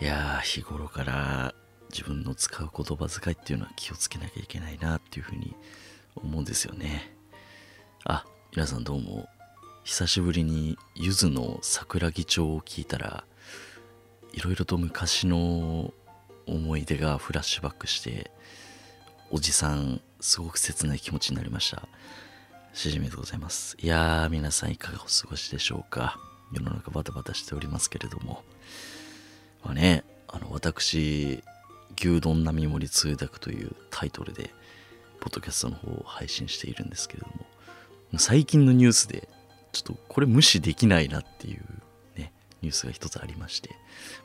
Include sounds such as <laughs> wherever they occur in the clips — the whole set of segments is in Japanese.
いやー日頃から自分の使う言葉遣いっていうのは気をつけなきゃいけないなっていうふうに思うんですよね。あ皆さんどうも久しぶりにゆずの桜木町を聞いたらいろいろと昔の思い出がフラッシュバックしておじさんすごく切ない気持ちになりました。しじみでございます。いやー皆さんいかがお過ごしでしょうか。世の中バタバタしておりますけれども。まあねあの私牛丼並盛り通訳というタイトルでポッドキャストの方を配信しているんですけれども最近のニュースでちょっとこれ無視できないなっていうねニュースが一つありまして、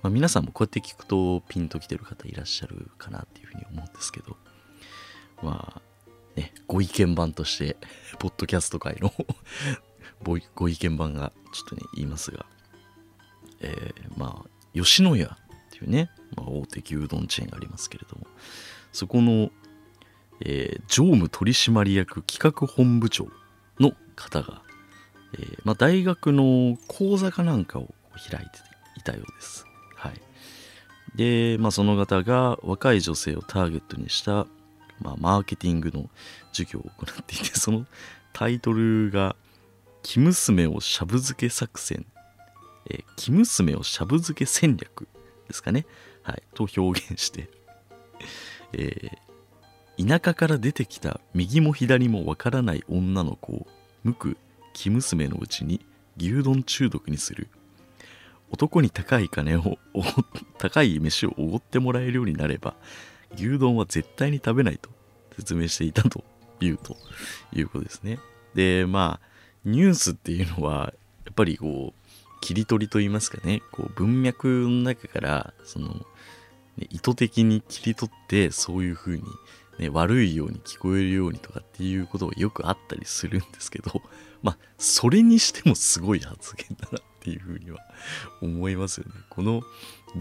まあ、皆さんもこうやって聞くとピンときてる方いらっしゃるかなっていうふうに思うんですけどまあねご意見番としてポッドキャスト界の <laughs> ご意見番がちょっとね言いますがえー、まあ吉野家っていうね、まあ、大手牛丼チェーンがありますけれどもそこの、えー、常務取締役企画本部長の方が、えー、まあ、大学の講座かなんかを開いていたようです。はい。で、まあ、その方が若い女性をターゲットにした、まあ、マーケティングの授業を行っていて、そのタイトルが、生娘をしゃぶ漬け作戦、え、生娘をしゃぶ漬け戦略ですかね。はい。と表現して、<laughs> えー、田舎から出てきた右も左もわからない女の子を無く生娘のうちに牛丼中毒にする男に高い金を <laughs> 高い飯をおごってもらえるようになれば牛丼は絶対に食べないと説明していたというということですねでまあニュースっていうのはやっぱりこう切り取りと言いますかねこう文脈の中からその、ね、意図的に切り取ってそういうふうにね、悪いように聞こえるようにとかっていうことがよくあったりするんですけど、<laughs> まあ、それにしてもすごい発言だなっていうふうには <laughs> 思いますよね。この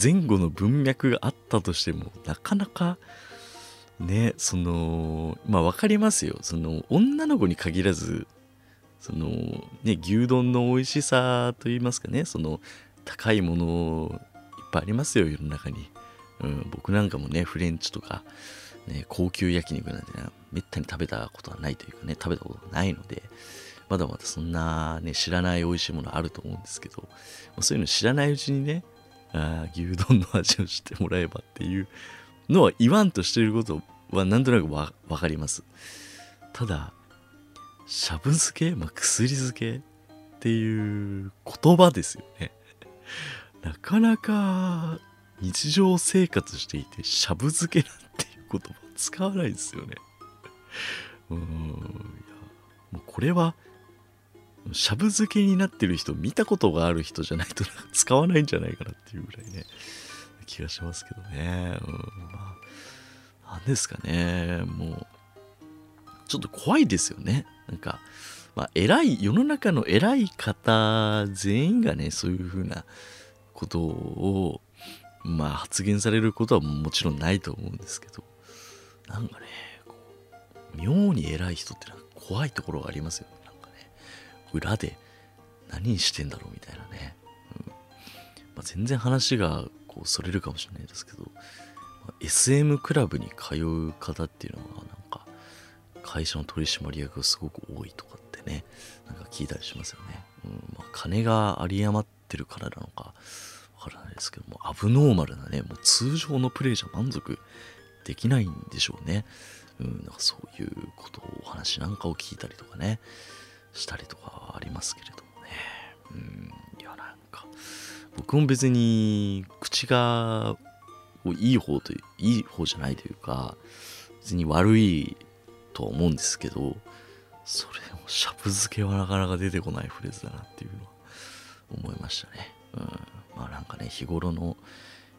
前後の文脈があったとしても、なかなか、ね、その、まあ分かりますよ。その、女の子に限らず、その、ね、牛丼の美味しさといいますかね、その、高いものいっぱいありますよ、世の中に。うん、僕なんかもね、フレンチとか、ね、高級焼肉なんてね、めったに食べたことはないというかね、食べたことがないので、まだまだそんなね、知らない美味しいものあると思うんですけど、そういうの知らないうちにね、あ牛丼の味を知ってもらえばっていうのは言わんとしていることはなんとなくわかります。ただ、しゃぶ漬け、まあ、薬漬け？っていう言葉ですよね。なかなか日常生活していてしゃぶ漬けなんていう言葉使わないですよね。うん、いや、もうこれは、しゃぶ漬けになってる人、見たことがある人じゃないと使わないんじゃないかなっていうぐらいね、気がしますけどね。うん、まあ、なんですかね、もう、ちょっと怖いですよね。なんか、まあ、偉い、世の中の偉い方全員がね、そういうふうなことを、まあ、発言されることはもちろんないと思うんですけど、なんかね、妙に偉い人ってなんか怖いところがありますよね。なんかね、裏で何してんだろうみたいなね。うんまあ、全然話がこうそれるかもしれないですけど、SM クラブに通う方っていうのは、なんか、会社の取締役がすごく多いとかってね、なんか聞いたりしますよね。うんまあ、金が有り余ってるからなのか、わからないですけども、アブノーマルなね、もう通常のプレイじゃ満足できないんでしょうね。うん、なんかそういうことをお話なんかを聞いたりとかね、したりとかありますけれどもね。うん、いやなんか、僕も別に口がいい方という、いい方じゃないというか、別に悪いとは思うんですけど、それもしゃぶ漬けはなかなか出てこないフレーズだなっていうのは思いましたね。うん、まあなんかね、日頃の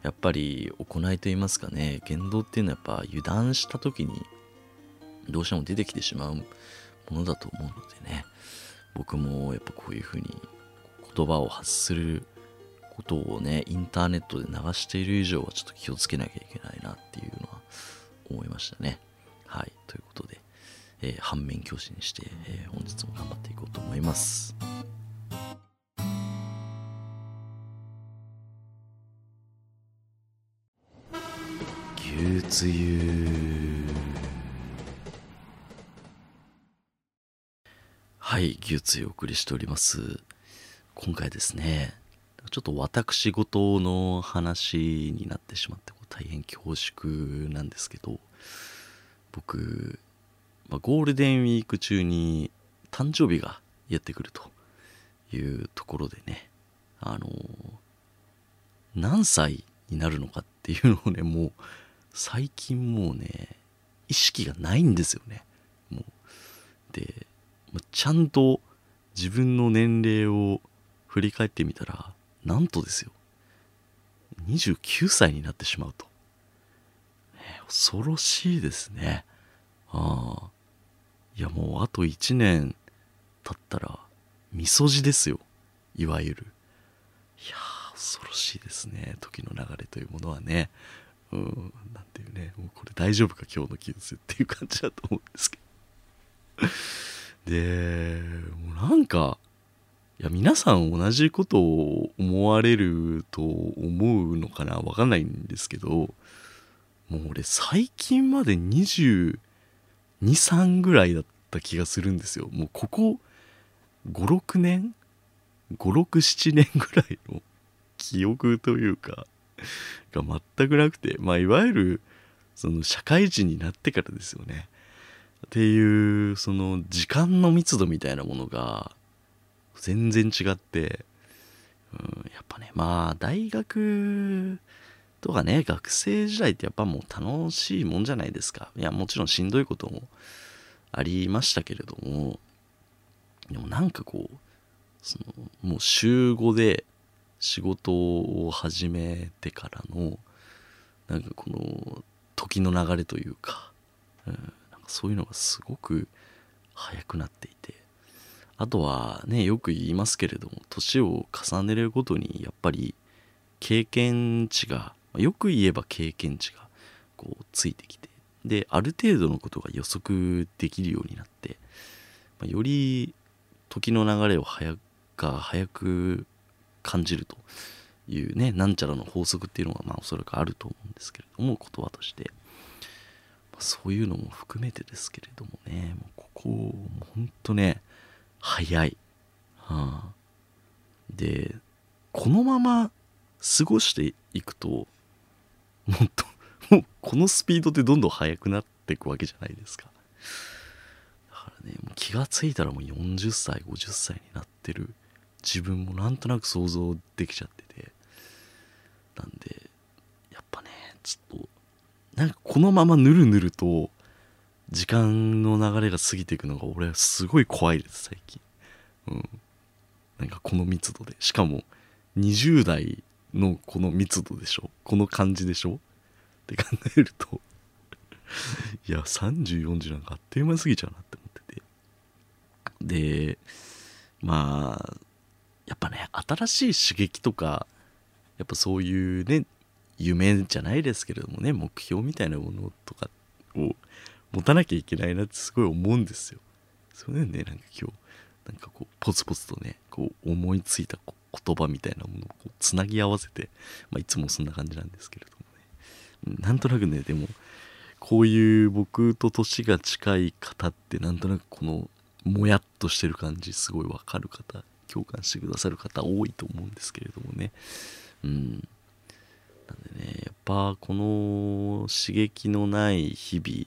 やっぱり行いといいますかね言動っていうのはやっぱ油断した時にどうしても出てきてしまうものだと思うのでね僕もやっぱこういうふうに言葉を発することをねインターネットで流している以上はちょっと気をつけなきゃいけないなっていうのは思いましたね。はい。ということで、えー、反面教師にして、えー、本日も頑張っていこうと思います。月湯はい牛つゆお送りしております。今回ですねちょっと私事の話になってしまって大変恐縮なんですけど僕、まあ、ゴールデンウィーク中に誕生日がやってくるというところでねあの何歳になるのかっていうのをねもう最近もうね意識がないんですよね。もうでまちゃんと自分の年齢を振り返ってみたらなんとですよ29歳になってしまうと、ね、恐ろしいですね。ああいやもうあと1年経ったらみそじですよ。いわゆる。いや恐ろしいですね。時の流れというものはね。うんなんていうね。もうこれ大丈夫か今日の技術っていう感じだと思うんですけど。でもうなんかいや皆さん同じことを思われると思うのかな。わかんないんですけど。もう俺最近まで23ぐらいだった気がするんですよ。もうここ56年？567年ぐらいの記憶というかが全くなくてまあいわゆるその社会人になってからですよね。っていうその時間の密度みたいなものが全然違って、うん、やっぱねまあ大学とかね学生時代ってやっぱもう楽しいもんじゃないですか。いやもちろんしんどいこともありましたけれども。でもなんかこうそのもう週5で仕事を始めてからのなんかこの時の流れというか,、うん、なんかそういうのがすごく早くなっていて。あとはねよく言いますけれども年を重ねるごとにやっぱり経験値がよく言えば経験値がこうついてきてである程度のことが予測できるようになって、まあ、より時の流れを早が早く感じるというねなんちゃらの法則っていうのがまあおそらくあると思うんですけれども言葉として、まあ、そういうのも含めてですけれどもねもうここもうほんとね早い。はあ、で、このまま過ごしていくと、もっと、もうこのスピードでどんどん速くなっていくわけじゃないですか。だからね、もう気がついたらもう40歳、50歳になってる自分もなんとなく想像できちゃってて。なんで、やっぱね、ちょっと、なんかこのままぬるぬると、時間の流れが過ぎていくのが俺はすごい怖いです最近うんなんかこの密度でしかも20代のこの密度でしょ？この感じでしょ？って考えると <laughs> いや3040なんかあっという間すぎちゃうなって思ってて。でまあやっぱね新しい刺激とかやっぱそういうね夢じゃないですけれどもね目標みたいなものとかを持たなきゃいけないなってすごい思うんですよ。それでね、なんか今日、なんかこう、ポツポツとね、こう、思いついたこう言葉みたいなものをこうつなぎ合わせて、まあ、いつもそんな感じなんですけれどもね。なんとなくね、でも、こういう僕と年が近い方って、なんとなくこの、もやっとしてる感じ、すごいわかる方、共感してくださる方多いと思うんですけれどもね。うん。なんでね、やっぱこの刺激のない日々、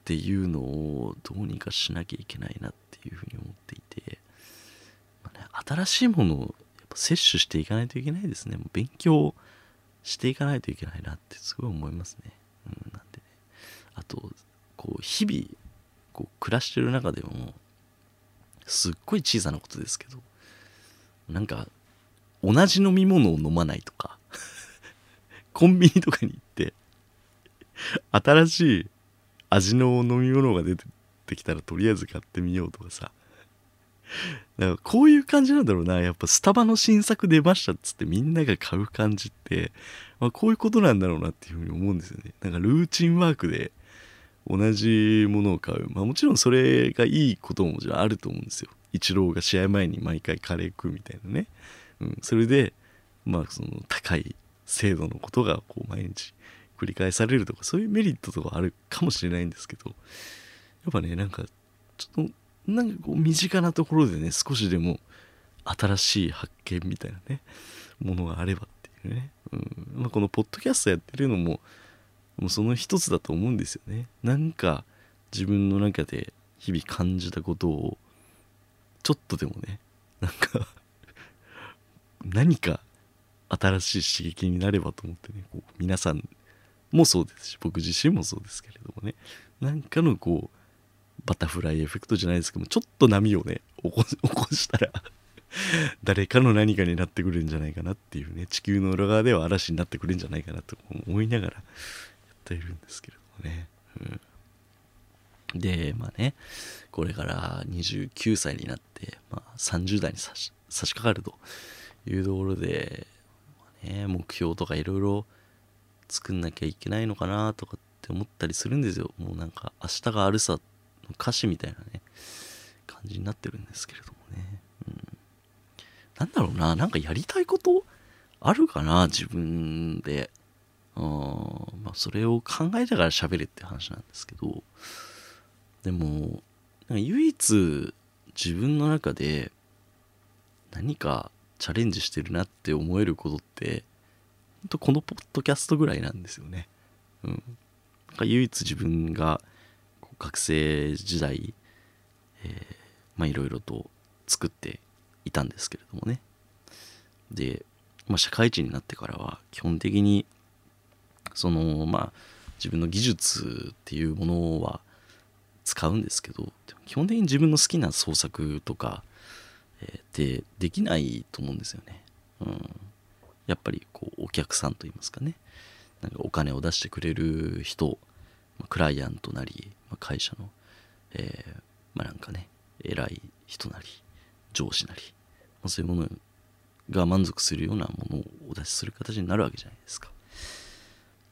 っていうのをどうにかしなきゃいけないなっていうふうに思っていて、新しいものを摂取していかないといけないですね。もう勉強していかないといけないなってすごい思いますね、うん、なんでね。あとこう日々こう暮らしてる中でもすっごい小さなことですけどなんか同じ飲み物を飲まないとか <laughs> コンビニとかに行って新しい味の飲み物が出てきたらとりあえず買ってみようとかさ <laughs> だかこういう感じなんだろうな。やっぱスタバの新作出ましたっつってみんなが買う感じって、まあ、こういうことなんだろうなっていうふうに思うんですよね。なんかルーチンワークで同じものを買う。まあもちろんそれがいいことももちろんあると思うんですよ。イチローが試合前に毎回カレー食うみたいなね、うん、それでまあその高い精度のことがこう毎日繰り返されるとかそういうメリットとかあるかもしれないんですけど。やっぱねなんかちょっとなんかこう身近なところでね少しでも新しい発見みたいなねものがあればっていうね、うん。まあ、このポッドキャストやってるのももうその一つだと思うんですよね。なんか自分の中で日々感じたことをちょっとでもねなんか何か新しい刺激になればと思ってねこう皆さんもそうですし僕自身もそうですけれどもねなんかのこうバタフライエフェクトじゃないですけどもちょっと波をね <laughs> 起こしたら誰かの何かになってくるんじゃないかなっていうね地球の裏側では嵐になってくるんじゃないかなと思いながらやっているんですけれどもね、うん、でまあねこれから29歳になって、まあ、30代に差し差し掛かるというところで、まあね、目標とかいろいろ作んなきゃいけないのかなとかって思ったりするんですよ。もうなんか明日があるさの歌詞みたいなね感じになってるんですけれどもね、うん、なんだろうななんかやりたいことあるかな自分であまあそれを考えながら喋れって話なんですけどでもなんか唯一自分の中で何かチャレンジしてるなって思えることってほんとこのポッドキャストぐらいなんですよね。うん。なんか唯一自分が学生時代、えー、まあいろいろと作っていたんですけれどもね。で、まあ社会人になってからは基本的にそのまあ自分の技術っていうものは使うんですけど基本的に自分の好きな創作とか、えー、でできないと思うんですよね。うん、やっぱりこうお客さんといいますかねなんかお金を出してくれる人クライアントなりま会社の、えー、まあなんかね偉い人なり上司なり、まあ、そういうものが満足するようなものをお出しする形になるわけじゃないですか。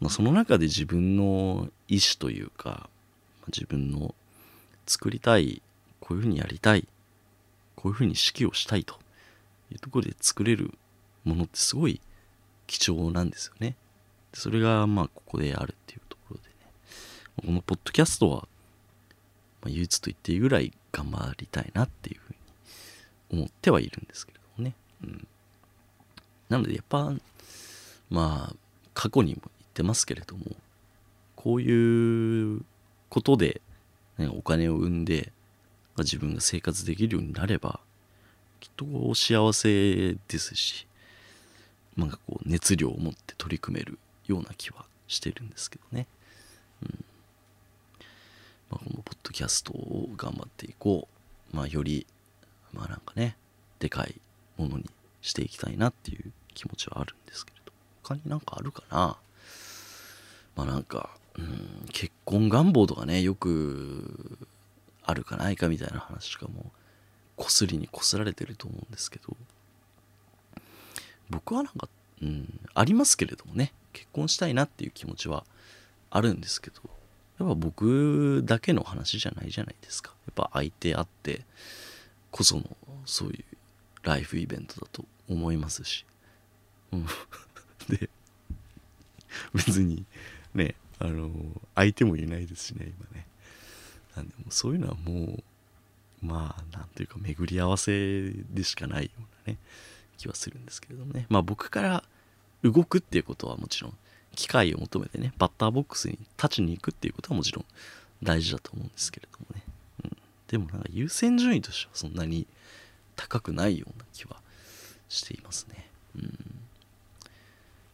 まあ、その中で自分の意思というかま自分の作りたいこういうふうにやりたいこういうふうに指揮をしたいというところで作れるものってすごい貴重なんですよね。それがまあここであるっていうこのポッドキャストは、まあ、唯一と言っていいぐらい頑張りたいなっていうふうに思ってはいるんですけれどもね。うん、なのでやっぱまあ過去にも言ってますけれどもこういうことで、ね、お金を生んで自分が生活できるようになればきっと幸せですしなんかこう熱量を持って取り組めるような気はしてるんですけどね。うんまあ、このポッドキャストを頑張っていこう。まあ、より、まあなんかね、でかいものにしていきたいなっていう気持ちはあるんですけれど、他になんかあるかな？まあなんか、うん、結婚願望とかね、よくあるかないかみたいな話とかも、こすりにこすられてると思うんですけど、僕はなんか、うん、ありますけれどもね、結婚したいなっていう気持ちはあるんですけど、やっぱ僕だけの話じゃないじゃないですか。やっぱ相手あってこそのそういうライフイベントだと思いますし。うん、<laughs> で、別にね、あの、相手もいないですしね、今ね。なんでもそういうのはもう、まあ、なんというか巡り合わせでしかないようなね、気はするんですけれどもね。まあ僕から動くっていうことはもちろん、機会を求めてね、バッターボックスに立ちに行くっていうことはもちろん大事だと思うんですけれどもね。うん、でもなんか優先順位としてはそんなに高くないような気はしていますね。うん。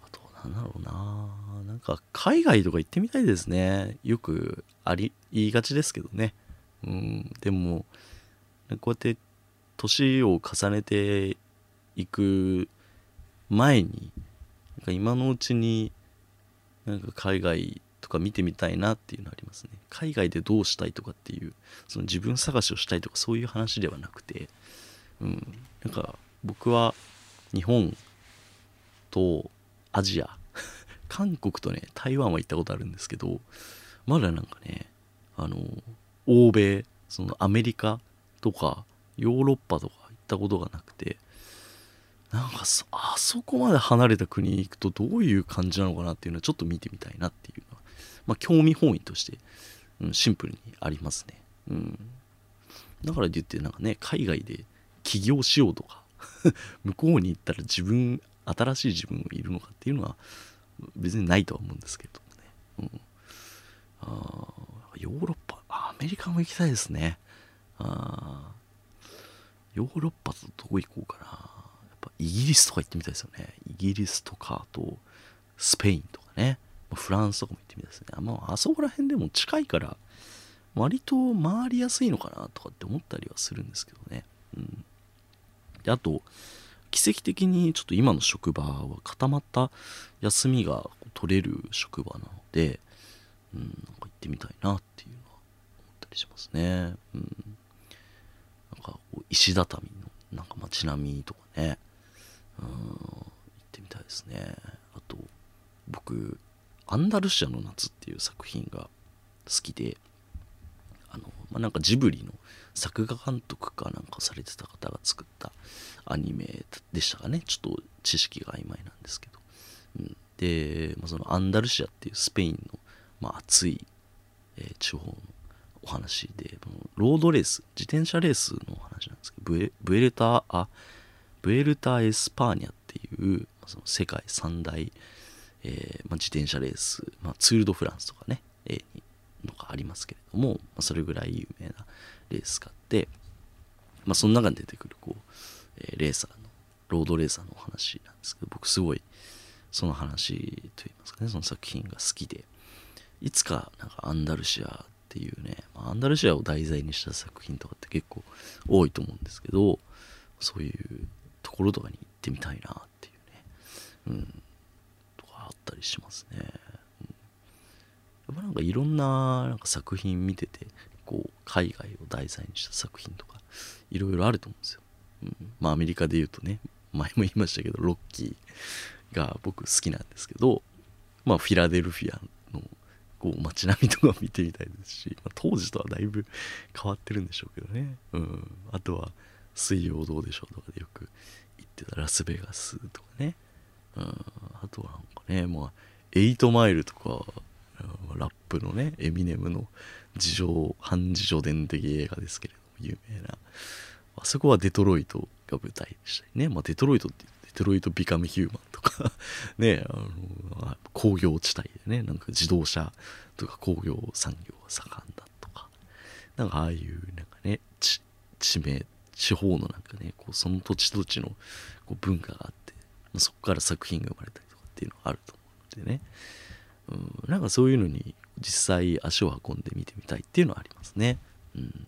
あと、なんだろうななんか海外とか行ってみたいですね。よくあり、言いがちですけどね。うん。でも、こうやって年を重ねていく前になんか今のうちになんか海外とか見てみたいなっていうのありますね。海外でどうしたいとかっていうその自分探しをしたいとかそういう話ではなくてうん。なんか僕は日本とアジア <laughs> 韓国とね台湾は行ったことあるんですけどまだなんかねあの欧米そのアメリカとかヨーロッパとか行ったことがなくてなんかあそこまで離れた国に行くとどういう感じなのかなっていうのはちょっと見てみたいなっていうのは、まあ、興味本位として、うん、シンプルにありますね。うん、だから言ってなんかね海外で起業しようとか <laughs> 向こうに行ったら自分新しい自分がいるのかっていうのは別にないとは思うんですけどね、うん、あヨーロッパアメリカも行きたいですね。あヨーロッパとどこ行こうかな。ぱイギリスとか行ってみたいですよね。イギリスとかあとスペインとかね。フランスとかも行ってみたいですね。まああそこら辺でも近いから割と回りやすいのかなとかって思ったりはするんですけどね。うん。であと奇跡的にちょっと今の職場は固まった休みが取れる職場なので、うん、なんか行ってみたいなっていうのは思ったりしますね。うん、なんか石畳のなんか街並みとかね、行ってみたいですね。あと僕アンダルシアの夏っていう作品が好きであの、まあ、なんかジブリの作画監督かなんかされてた方が作ったアニメでしたかね。ちょっと知識が曖昧なんですけど、うん、で、まあ、そのアンダルシアっていうスペインの、まあ、暑い、えー、地方のお話でロードレース自転車レースのお話なんですけどブエブエルタあブエルタ・エスパーニャっていう、その世界三大、えーまあ、自転車レース、まあ、ツール・ド・フランスとかね、えー、のがありますけれども、まあ、それぐらい有名なレースがあって、まあ、その中に出てくるこう、えー、レーサーのロードレーサーのお話なんですけど僕すごいその話といいますかねその作品が好きでいつかなんかアンダルシアっていうね、まあ、アンダルシアを題材にした作品とかって結構多いと思うんですけどそういうところとかに行ってみたいなっていうね。うん。とかあったりしますね、うん、やっぱなんかいろんななんか作品見ててこう海外を題材にした作品とかいろいろあると思うんですよ、うん、まあアメリカで言うとね前も言いましたけどロッキーが僕好きなんですけどまあフィラデルフィアのこう街並みとか見てみたいですし、まあ、当時とはだいぶ変わってるんでしょうけどね、うん、あとは「水曜どうでしょう」とかでよくってたラスベガスとかね、うん、あとはなんかねまあ8マイルとかラップのねエミネムの自情反自叙伝的映画ですけれども有名な。あそこはデトロイトが舞台でしたね、まあ、デトロイトってデトロイト・ビカム・ヒューマンとか <laughs> ねあの工業地帯でねなんか自動車とか工業産業が盛んだとか。なんかああいうなんかね地名地方のなんかねこうその土地土地のこう文化があって、まあ、そこから作品が生まれたりとかっていうのがあると思うのでね、うん、なんかそういうのに実際足を運んで見てみたいっていうのはありますね。うん、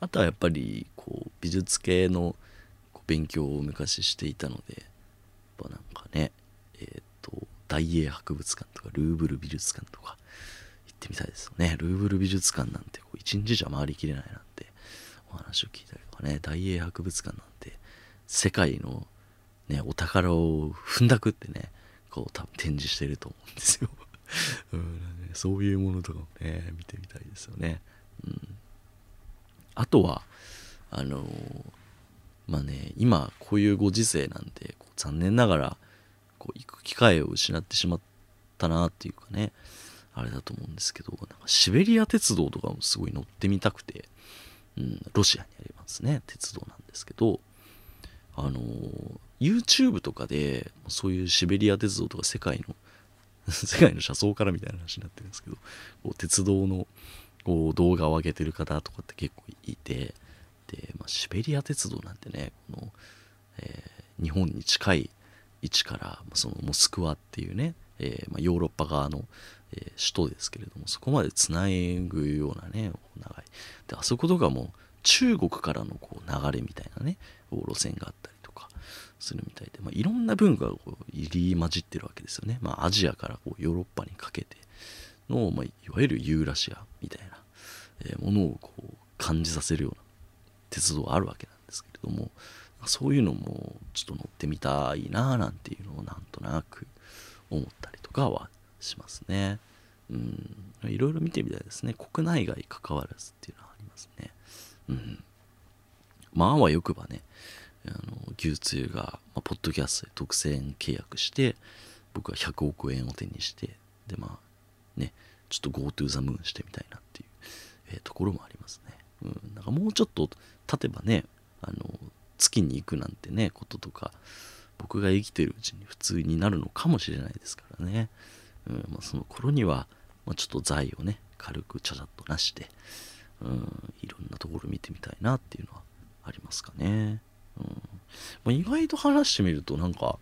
あとはやっぱりこう美術系の勉強を昔していたのでやっぱなんかねえっ、ー、と大英博物館とかルーブル美術館とか行ってみたいですよね。ルーブル美術館なんてこう一日じゃ回りきれないなんてお話を聞いたりとかね大英博物館なんて世界のねお宝を踏んだくってねこう多分展示してると思うんですよ。<laughs> うん、ね、そういうものとかもね見てみたいですよね。うん、あとはあのー、まあね今こういうご時世なんで残念ながらこう行く機会を失ってしまったなっていうかねあれだと思うんですけどなんかシベリア鉄道とかもすごい乗ってみたくて、うん、ロシアにありますね。鉄道なんですけどあの、YouTube とかでそういうシベリア鉄道とか世界の <laughs> 世界の車窓からみたいな話になってるんですけどこう鉄道のこう動画を上げてる方とかって結構いてで、まあ、シベリア鉄道なんてねこの、えー、日本に近い位置からそのモスクワっていうね、えー、まあ、ヨーロッパ側の、えー、首都ですけれどもそこまでつなぐようなね長いであそことかも中国からのこう流れみたいなね路線があったりとかするみたいで、まあ、いろんな文化がこう入り混じってるわけですよね。まあ、アジアからこうヨーロッパにかけての、まあ、いわゆるユーラシアみたいな、えー、ものをこう感じさせるような鉄道があるわけなんですけれどもそういうのもちょっと乗ってみたいななんていうのをなんとなく思ったりとかはしますね。うん、いろいろ見てみたいですね。国内外関わらずっていうのはありますね。うん。まあはよくばね、あの牛つゆが、まあ、ポッドキャストで独占契約して僕は100億円を手にしてでまあねちょっと GoTo ザムーンしてみたいなっていう、えー、ところもありますね、うん、なんかもうちょっと経てばねあの月に行くなんてねこととか僕が生きてるうちに普通になるのかもしれないですからね、うんまあ、その頃には、まあ、ちょっと財をね軽くちゃちゃっとなして、うん、いろんなところ見てみたいなっていうのはありますかね、うんまあ、意外と話してみるとなんか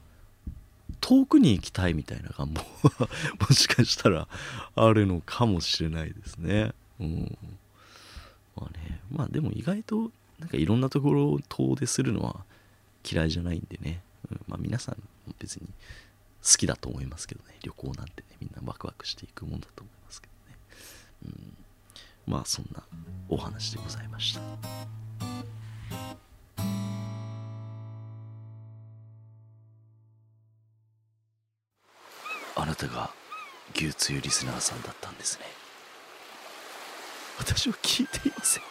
遠くに行きたいみたいな願望は <laughs> もしかしたらあるのかもしれないですね。うん。まあね、まあでも意外となんかいろんなところを遠出するのは嫌いじゃないんでね。うん、まあ皆さん別に好きだと思いますけどね。旅行なんてね、みんなワクワクしていくもんだと思いますけどね。うん。まあそんなお話でございました。あなたが牛つゆリスナーさんだったんですね私は聞いていません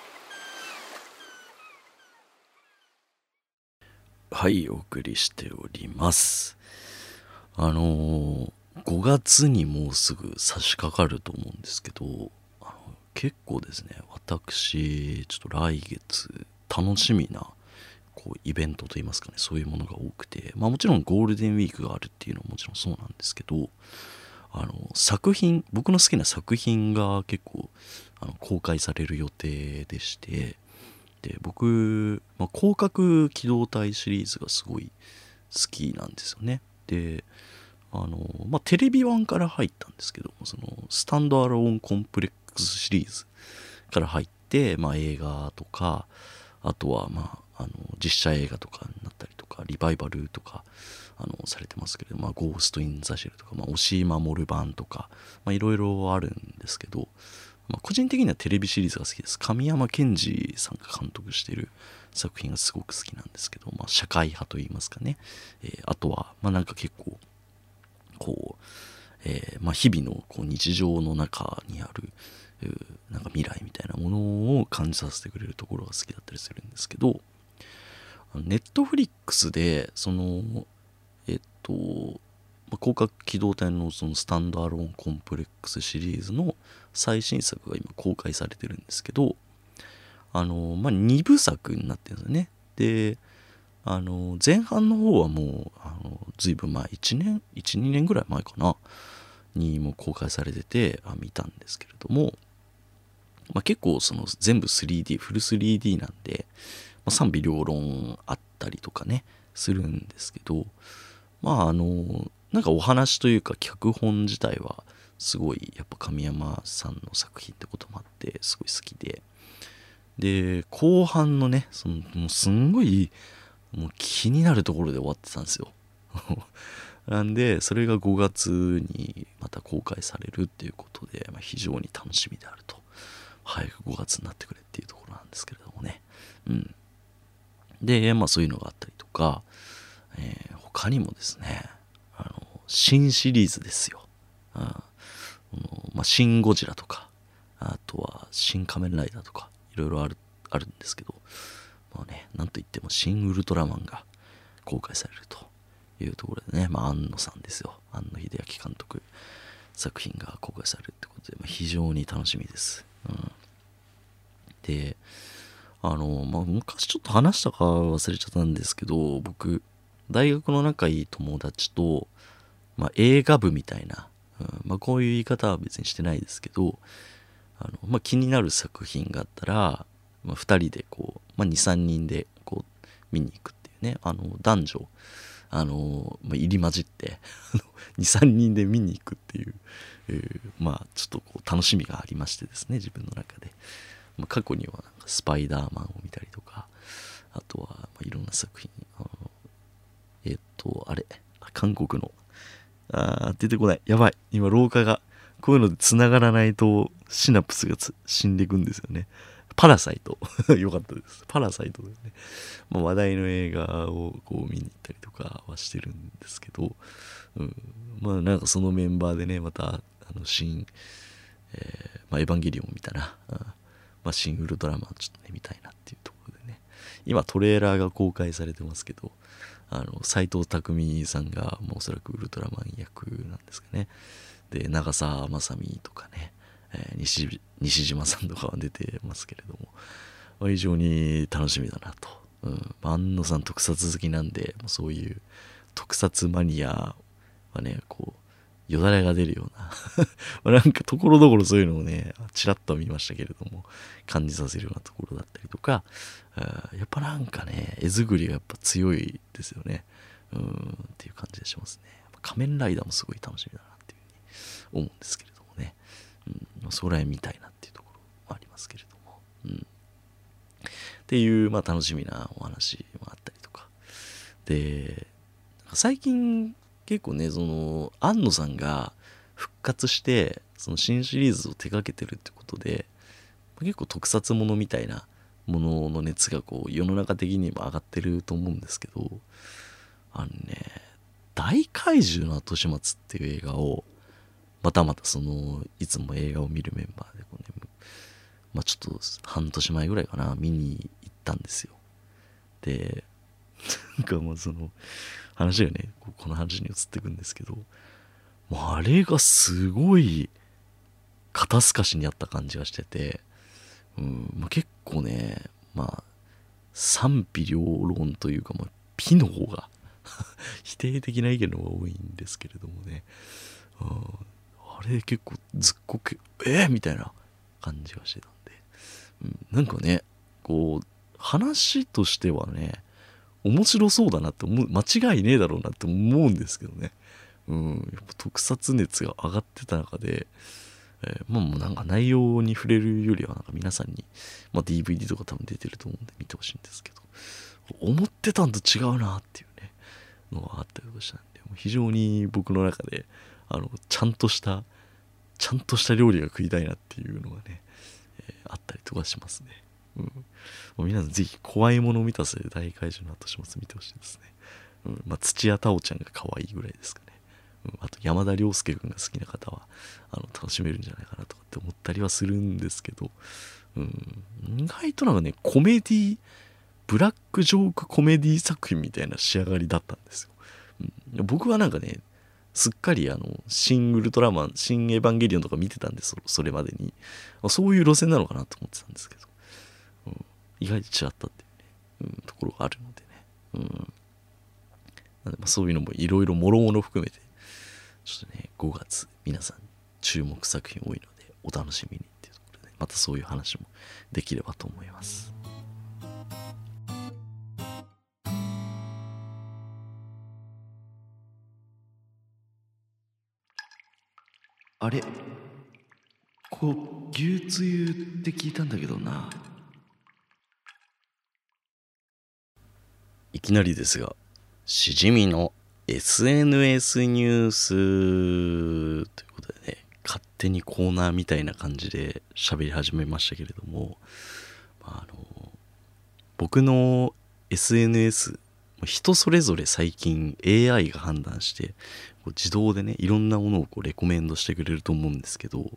はいお送りしておりますあのー、5月にもうすぐ差し掛かると思うんですけどあの結構ですね私ちょっと来月楽しみなこうイベントといいますかねそういうものが多くて、まあ、もちろんゴールデンウィークがあるっていうのはもちろんそうなんですけどあの作品僕の好きな作品が結構あの公開される予定でしてで僕、まあ、広角機動隊シリーズがすごい好きなんですよね。であの、まあ、テレビ版から入ったんですけどそのスタンドアローンコンプレックスシリーズから入って、まあ、映画とかあとはまああの実写映画とかになったりとかリバイバルとかあのされてますけれど、まあ、ゴースト・イン・ザ・シェルとか、まあ、押井守版とかいろいろあるんですけど、まあ、個人的にはテレビシリーズが好きです。神山健二さんが監督してる作品がすごく好きなんですけど、まあ、社会派といいますかね、えー、あとは、まあ、なんか結構こう、えーまあ、日々のこう日常の中にあるなんか未来みたいなものを感じさせてくれるところが好きだったりするんですけど、ネットフリックスで、その、えっと、広角機動隊のそのスタンドアローンコンプレックスシリーズの最新作が今公開されてるんですけど、あの、まあ、2部作になってるんですよね。で、あの、前半の方はもう、あの、ずいぶん前、1年、1、2年ぐらい前かな、にも公開されてて、あ見たんですけれども、まあ、結構その全部 3D、フル 3D なんで、まあ、賛否両論あったりとかねするんですけどまああのなんかお話というか脚本自体はすごいやっぱ神山さんの作品ってこともあってすごい好きで。で後半のねそのもうすんごいもう気になるところで終わってたんですよ。<laughs> なんでそれが5月にまた公開されるっていうことで、まあ、非常に楽しみであると。早く5月になってくれっていうところなんですけれどもね。うん。で、まあそういうのがあったりとか、えー、他にもですね、あの、新シリーズですよ。うん、まあ、シン・ゴジラとか、あとは、新仮面ライダーとか、いろいろある、あるんですけど、まあね、なんといっても、新ウルトラマンが公開されるというところでね、まあ、安野さんですよ。安野秀明監督作品が公開されるってことで、まあ、非常に楽しみです。うん、で、あの、まあ、昔ちょっと話したか忘れちゃったんですけど、僕、大学の仲いい友達と、まあ、映画部みたいな、うん、まあ、こういう言い方は別にしてないですけど、あのまあ、気になる作品があったら、まあ、2人でこう、まあ、23人でこう見に行くっていうね。あの男女あの、まあ、入り混じって23人で見に行くっていう、えー、まあちょっとこう楽しみがありましてですね自分の中で、まあ、過去にはスパイダーマンを見たりとか、あとは、まあ、いろんな作品、あのえっと、あれ、韓国の、あ出てこない。やばい。今、廊下が、こういうので繋がらないと、シナプスが死んでいくんですよね。パラサイト。<laughs> よかったです。パラサイトですね。まあ、話題の映画をこう見に行ったりとかはしてるんですけど、うん、まあなんかそのメンバーでね、また、あの、新、えー、まあ、エヴァンゲリオン見たいな。まあ、シン・ウルトラマンちょっとね、見たいなっていうところでね、今トレーラーが公開されてますけどあの斎藤工さんがもうおそらくウルトラマン役なんですかね。で長澤まさみとかね、えー、西西島さんとかは出てますけれども、まあ、非常に楽しみだなと、うん、安野さん特撮好きなんでそういう特撮マニアはねこうよだれが出るような。<laughs> なんかところどころそういうのをねちらっと見ましたけれども感じさせるようなところだったりとかやっぱなんかね絵作りがやっぱ強いですよね。うんっていう感じがしますね。仮面ライダーもすごい楽しみだなっていうふうに思うんですけれどもね、うん、それ見たいなっていうところもありますけれども、うん、っていう、まあ、楽しみなお話もあったりとか。で最近結構ねその庵野さんが復活してその新シリーズを手掛けてるってことで結構特撮ものみたいなものの熱がこう世の中的にも上がってると思うんですけどあのね「大怪獣の後始末」っていう映画をまたまたそのいつも映画を見るメンバーでこう、ね、まあちょっと半年前ぐらいかな見に行ったんですよ。でなんかもうその話がねこの話に移っていくんですけどもうあれがすごい肩透かしにあった感じがしてて、うんまあ、結構ねまあ賛否両論というか、まあ、ピの方が <laughs> 否定的な意見の方が多いんですけれどもね、うん、あれ結構ずっこけえー、みたいな感じがしてたんで、うん、なんかねこう話としてはね面白そうだなって思う間違いねえだろうなって思うんですけどね。うんやっぱ特撮熱が上がってた中で、えー、まあもうなんか内容に触れるよりはなんか皆さんに、まあ、DVD とか多分出てると思うんで見てほしいんですけど思ってたんと違うなっていうねのがあったりとかしたんで非常に僕の中であのちゃんとしたちゃんとした料理が食いたいなっていうのがね、えー、あったりとかしますね。うん、もう皆さんぜひ怖いもの見たせで大怪獣の後始末見てほしいですね。うん、まあ、土屋太鳳ちゃんが可愛いぐらいですかね。うん、あと山田涼介君が好きな方はあの楽しめるんじゃないかなとかって思ったりはするんですけど、うん、意外となんかね、コメディ、ブラックジョークコメディ作品みたいな仕上がりだったんですよ。うん、僕はなんかね、すっかりあの、新ウルトラマン、新エヴァンゲリオンとか見てたんですそれまでに。そういう路線なのかなと思ってたんですけど。意外と違ったっていうね、うん、ところがあるのでね、うん、なんでまあそういうのもいろいろもろもろ含めてちょっとね5月皆さん注目作品多いのでお楽しみにっていうところでまたそういう話もできればと思います。あれ？こう牛つゆって聞いたんだけどな。いきなりですが、しじみの SNS ニュースということでね、勝手にコーナーみたいな感じで喋り始めましたけれども、あの僕の SNS 人それぞれ最近 AI が判断して自動でねいろんなものをこうレコメンドしてくれると思うんですけど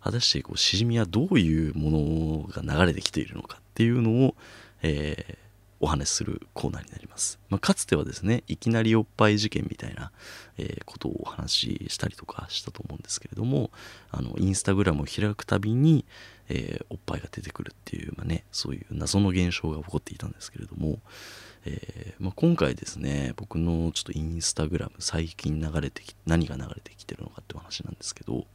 果たしてこうしじみはどういうものが流れてきているのかっていうのを、えーお話しするコーナーになります。まあ、かつてはですね、いきなりおっぱい事件みたいな、えー、ことをお話ししたりとかしたと思うんですけれども、あの、インスタグラムを開くたびに、えー、おっぱいが出てくるっていう、まあね、そういう謎の現象が起こっていたんですけれども、えー、まあ、今回ですね、僕のちょっとインスタグラム、最近流れてき、何が流れてきてるのかってお話なんですけど、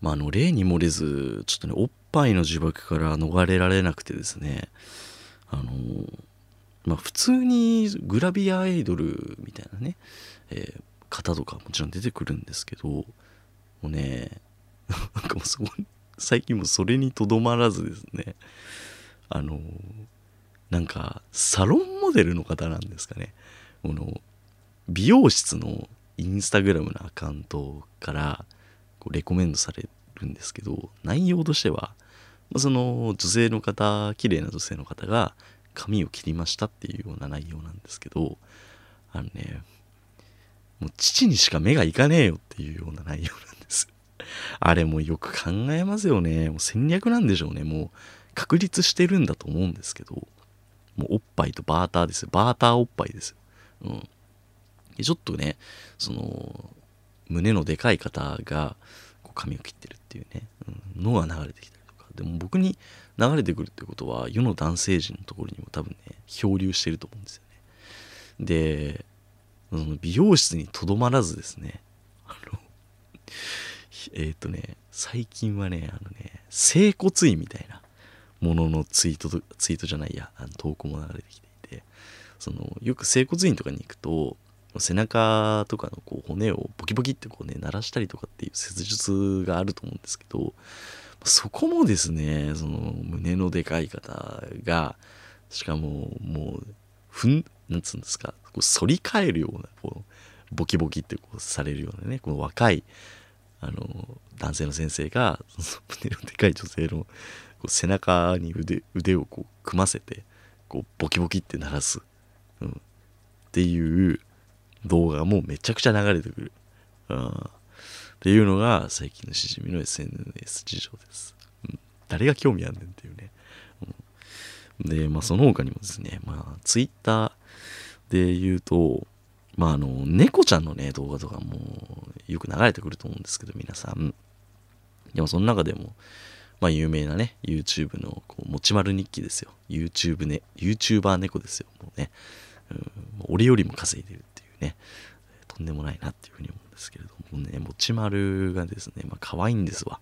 まあ、あの、例に漏れず、ちょっとね、おっぱいの呪縛から逃れられなくてですね、あのまあ普通にグラビアアイドルみたいなね、えー、方とかもちろん出てくるんですけどもうね <laughs> なんかもうそ最近もそれにとどまらずですねあのなんかサロンモデルの方なんですかね。この美容室のインスタグラムのアカウントからこうレコメンドされるんですけど内容としてはその女性の方綺麗な女性の方が髪を切りましたっていうような内容なんですけどあのねもう父にしか目がいかねえよっていうような内容なんです。あれもよく考えますよね。もう戦略なんでしょうね。もう確立してるんだと思うんですけどもうおっぱいとバーターです。よバーターおっぱいです。よ、うん、でちょっとねその胸のでかい方がこう髪を切ってるっていうね、うん、のが流れてきたでも僕に流れてくるってことは世の男性陣のところにも多分ね漂流してると思うんですよね。でその美容室にとどまらずですねあのえっ、ー、とね最近はねあのね整骨院みたいなもののツイートツイートじゃないやあの投稿も流れてきていてそのよく整骨院とかに行くと背中とかのこう骨をボキボキってこうね鳴らしたりとかっていう施術があると思うんですけどそこもですねその胸のでかい方がしかももうふんなんつうんですかこう反り返るようなこうボキボキってこうされるようなねこの若いあの男性の先生がその胸のでかい女性のこう背中に腕腕をこう組ませてこうボキボキって鳴らす、うん、っていう動画もめちゃくちゃ流れてくる、うん、っていうのが最近のしじみの SNS 事情です、誰が興味あんねんっていうね、うん、でまあその他にもですねまあ Twitter で言うとまああの猫ちゃんのね動画とかもよく流れてくると思うんですけど皆さん。でもその中でもまあ有名なね、YouTube のこう持ち丸日記ですよ。YouTube ね、YouTuber 猫ですよ。もうね、うん、俺よりも稼いでるっていうね、とんでもないなっていうふうに思うんですけれどもね、持ち丸がですね、まあ可愛いんですわ。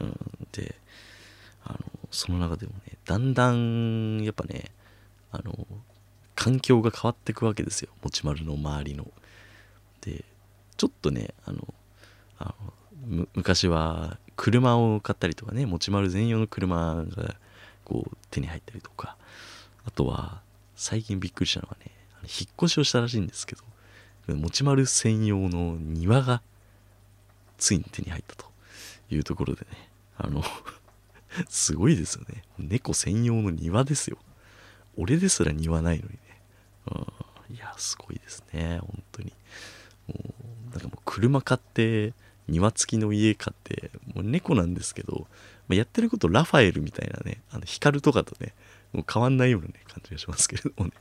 うん、で、あの、その中でもね、だんだん、やっぱね、あの、環境が変わっていくわけですよ。持ち丸の周りの。で、ちょっとね、あの、あの昔は車を買ったりとかね持ち丸専用の車がこう手に入ったりとかあとは最近びっくりしたのはね引っ越しをしたらしいんですけど持ち丸専用の庭がついに手に入ったというところでね。あの <laughs> すごいですよね。猫専用の庭ですよ。俺ですら庭ないのにね、うん、いやすごいですね。本当に。もうなんかもう車買って庭付きの家買ってもう猫なんですけど、まあ、やってることラファエルみたいなねあの光とかとねもう変わんないようなね感じがしますけれどもね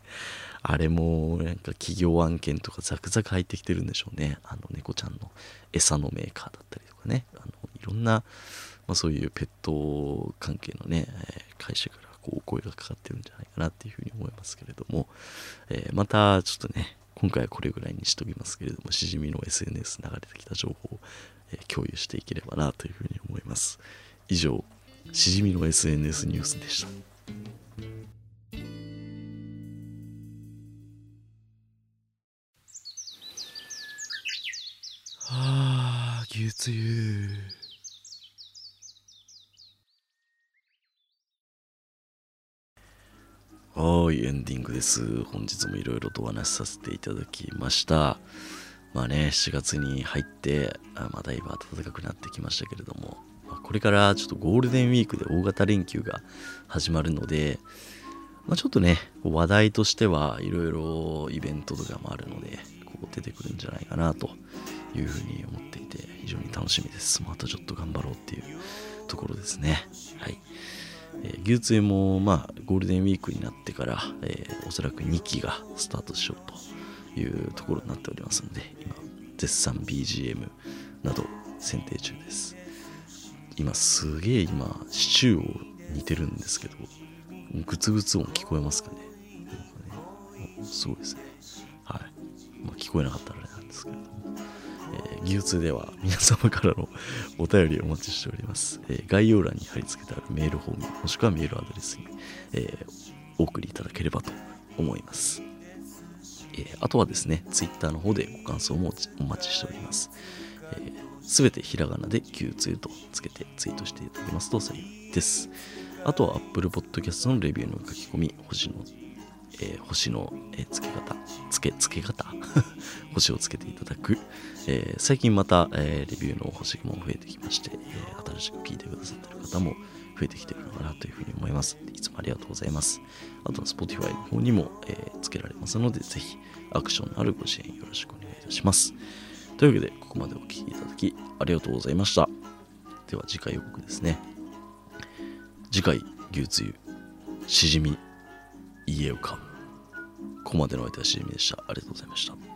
あれもなんか企業案件とかザクザク入ってきてるんでしょうねあの猫ちゃんの餌のメーカーだったりとかねあのいろんな、まあ、そういうペット関係のね会社からこう声がかかってるんじゃないかなっていうふうに思いますけれども、えー、またちょっとね今回はこれぐらいにしときますけれどもしじみの SNS 流れてきた情報をえ共有していければなというふうに思います。以上、しじみの SNS ニュースでした。はあ、牛つゆ。はい、エンディングです。本日もいろいろとお話しさせていただきました。まあね、7月に入って、あまあ、だいぶ暖かくなってきましたけれども、まあ、これからちょっとゴールデンウィークで大型連休が始まるので、まあ、ちょっとね、話題としてはいろいろイベントとかもあるので、ここ出てくるんじゃないかなというふうに思っていて、非常に楽しみです。またちょっと頑張ろうっていうところですね。はい。えー、牛杖もまあゴールデンウィークになってから、えー、おそらく2期がスタートしようというところになっておりますので今絶賛 BGM など選定中です今すげえ今シチューを似てるんですけどグツグツ音聞こえますかね？かねすごいですねはい、まあ、聞こえなかったら技術では皆様からのお便りをお待ちしております、えー、概要欄に貼り付けてあるメールフォームもしくはメールアドレスに、えー、お送りいただければと思いますえー、あとはですね、Twitter の方でご感想もお待ちしております。す、え、べ、てひらがなで Q ツイとつけてツイートしていただけますと幸いです。あとは Apple Podcast のレビューの書き込み、星の、えー、星の、えー、付け方、付け、付け方？<laughs> 星をつけていただく。えー、最近また、えレビューの星も増えてきまして、え新しく聞いてくださってる方も増えてきてるのかなというふうに思います。いつもありがとうございます。あとは Spotify の方にも、えー、つけられますので、ぜひアクションのあるご支援よろしくお願いいたします。というわけで、ここまでお聴きいただきありがとうございました。では次回予告ですね。次回牛つゆしじみ家を買うここまでのお相手はしみでした。ありがとうございました。